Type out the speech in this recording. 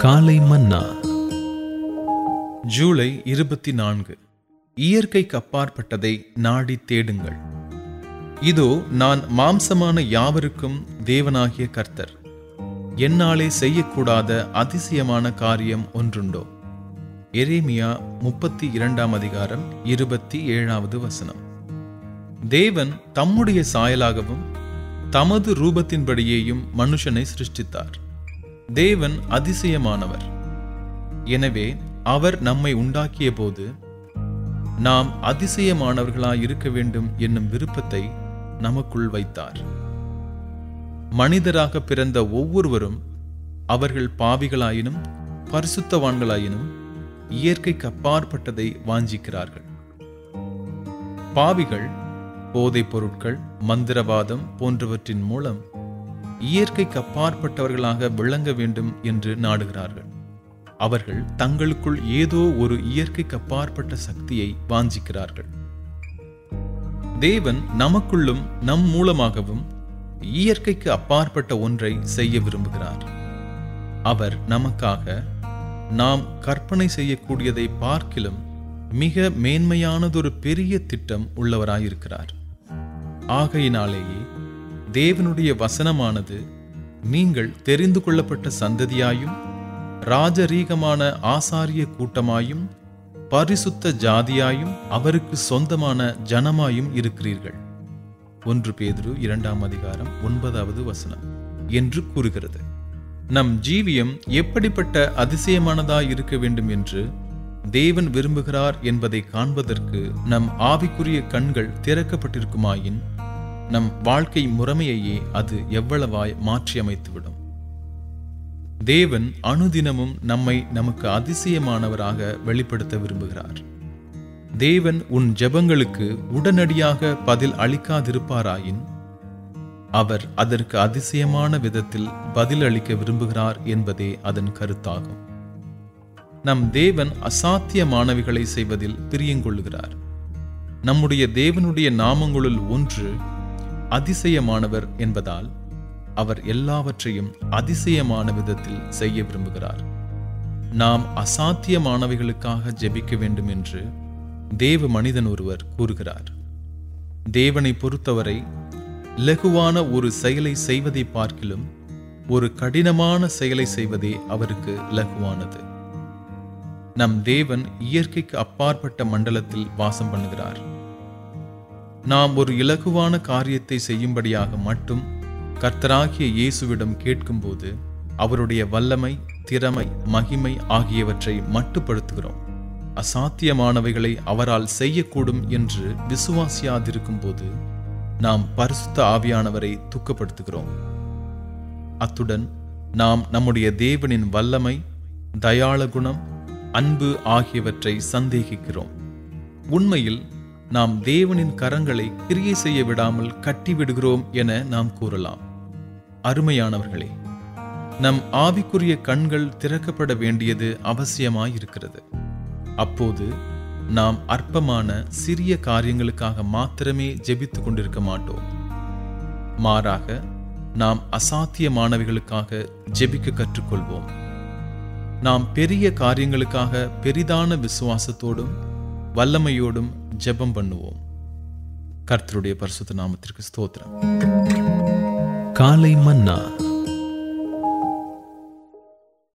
காலை மன்னா. ஜூலை இருபத்தி நான்கு. இயற்கைக்கு அப்பாற்பட்டதை நாடி தேடுங்கள். இதோ நான் மாம்சமான யாவருக்கும் தேவனாகிய கர்த்தர். என்னாலே செய்யக்கூடாத அதிசயமான காரியம் ஒன்றுண்டோ? எரேமியா முப்பத்தி இரண்டாம் அதிகாரம் இருபத்தி ஏழாவது வசனம். தேவன் தம்முடைய சாயலாகவும் தமது ரூபத்தின்படியேயும் மனுஷனை சிருஷ்டித்தார். தேவன் அதிசயமானவர். எனவே அவர் நம்மை உண்டாக்கிய போது நாம் அதிசயமானவர்களாய் இருக்க வேண்டும் என்னும் விருப்பத்தை நமக்குள் வைத்தார். மனிதராக பிறந்த ஒவ்வொருவரும் அவர்கள் பாவிகளாயினும் பரிசுத்தவான்களாயினும் இயற்கைக்கு அப்பாற்பட்டதை வாஞ்சிக்கிறார்கள். பாவிகள் போதைப் பொருட்கள் மந்திரவாதம் போன்றவற்றின் மூலம் இயற்கைக்கு அப்பாற்பட்டவர்களாக விளங்க வேண்டும் என்று நாடுகிறார்கள். அவர்கள் தங்களுக்குள் ஏதோ ஒரு இயற்கைக்கு அப்பாற்பட்ட சக்தியை வாஞ்சிக்கிறார்கள். தேவன் நமக்குள்ளும் நம் மூலமாகவும் இயற்கைக்கு அப்பாற்பட்ட ஒன்றை செய்ய விரும்புகிறார். அவர் நமக்காக நாம் கற்பனை செய்யக்கூடியதை பார்க்கிலும் மிக மேன்மையானதொரு பெரிய திட்டம் உள்ளவராயிருக்கிறார். ஆகையினாலேயே தேவனுடைய வசனமானது நீங்கள் தெரிந்து கொள்ளப்பட்ட சந்ததியாயும் ராஜரீகமான ஆசாரிய கூட்டமாயும் பரிசுத்த ஜாதியாயும் அவருக்கு சொந்தமான ஜனமாயும் இருக்கிறீர்கள். ஒன்று பேதுரு இரண்டாம் அதிகாரம் ஒன்பதாவது வசனம் என்று கூறுகிறது. நம் ஜீவியம் எப்படிப்பட்ட அதிசயமானதாய் இருக்க வேண்டும் என்று தேவன் விரும்புகிறார் என்பதை காண்பதற்கு நம் ஆவிக்குரிய கண்கள் திறக்கப்பட்டிருக்குமாயின் நம் வாழ்க்கை முறைமையையே அது எவ்வளவாய் மாற்றியமைத்துவிடும். தேவன் அனுதினமும் நம்மை நமக்கு அதிசயமானவராக வெளிப்படுத்த விரும்புகிறார். தேவன் உன் ஜெபங்களுக்கு உடனடியாக பதில் அளிக்காதிருப்பாராயின் அவர் அதற்கு அதிசயமான விதத்தில் பதில் அளிக்க விரும்புகிறார் என்பதே அதன் கருத்தாகும். நம் தேவன் அசாத்தியமானவைகளை செய்வதில் பிரியங்கொள்ளுகிறார். நம்முடைய தேவனுடைய நாமங்களுள் ஒன்று அதிசயமானவர் என்பதால் அவர் எல்லாவற்றையும் அதிசயமான விதத்தில் செய்ய விரும்புகிறார். நாம் அசாத்தியமானவைகளுக்காக ஜெபிக்க வேண்டும் என்று தேவ மனிதன் ஒருவர் கூறுகிறார். தேவனை பொறுத்தவரை லகுவான ஒரு செயலை செய்வதை பார்க்கிலும் ஒரு கடினமான செயலை செய்வதே அவருக்கு லகுவானது நம் தேவன் இயற்கைக்கு அப்பாற்பட்ட மண்டலத்தில் வாசம் பண்ணுகிறார். நாம் ஒரு இலகுவான காரியத்தை செய்யும்படியாக மட்டும் கர்த்தராகிய இயேசுவிடம் கேட்கும்போது அவருடைய வல்லமை திறமை மகிமை ஆகியவற்றை மட்டுப்படுத்துகிறோம். அசாத்தியமானவைகளை அவரால் செய்யக்கூடும் என்று விசுவாசியாதிருக்கும் போது நாம் பரிசுத்த ஆவியானவரை துக்கப்படுத்துகிறோம். அத்துடன் நாம் நம்முடைய தேவனின் வல்லமை தயாள குணம் அன்பு ஆகியவற்றை சந்தேகிக்கிறோம். உண்மையில் நாம் தேவனின் கரங்களை கிரியை செய்ய விடாமல் கட்டிவிடுகிறோம் என நாம் கூறலாம். அருமையானவர்களே நம் ஆவிக்குரிய கண்கள் திறக்கப்பட வேண்டியது அவசியமாயிருக்கிறது. அப்போது நாம் அற்பமான சிறிய காரியங்களுக்காக மாத்திரமே ஜெபித்துக் கொண்டிருக்க மாட்டோம். மாறாக நாம் அசாத்தியமானவைகளுக்காக ஜெபிக்க கற்றுக்கொள்வோம். நாம் பெரிய காரியங்களுக்காக பெரிதான விசுவாசத்தோடும் வல்லமையோடும் ஜெபம் பண்ணுவோம். கர்த்தருடைய பரிசுத்த நாமத்திற்கு ஸ்தோத்திரம். காலை மன்னா.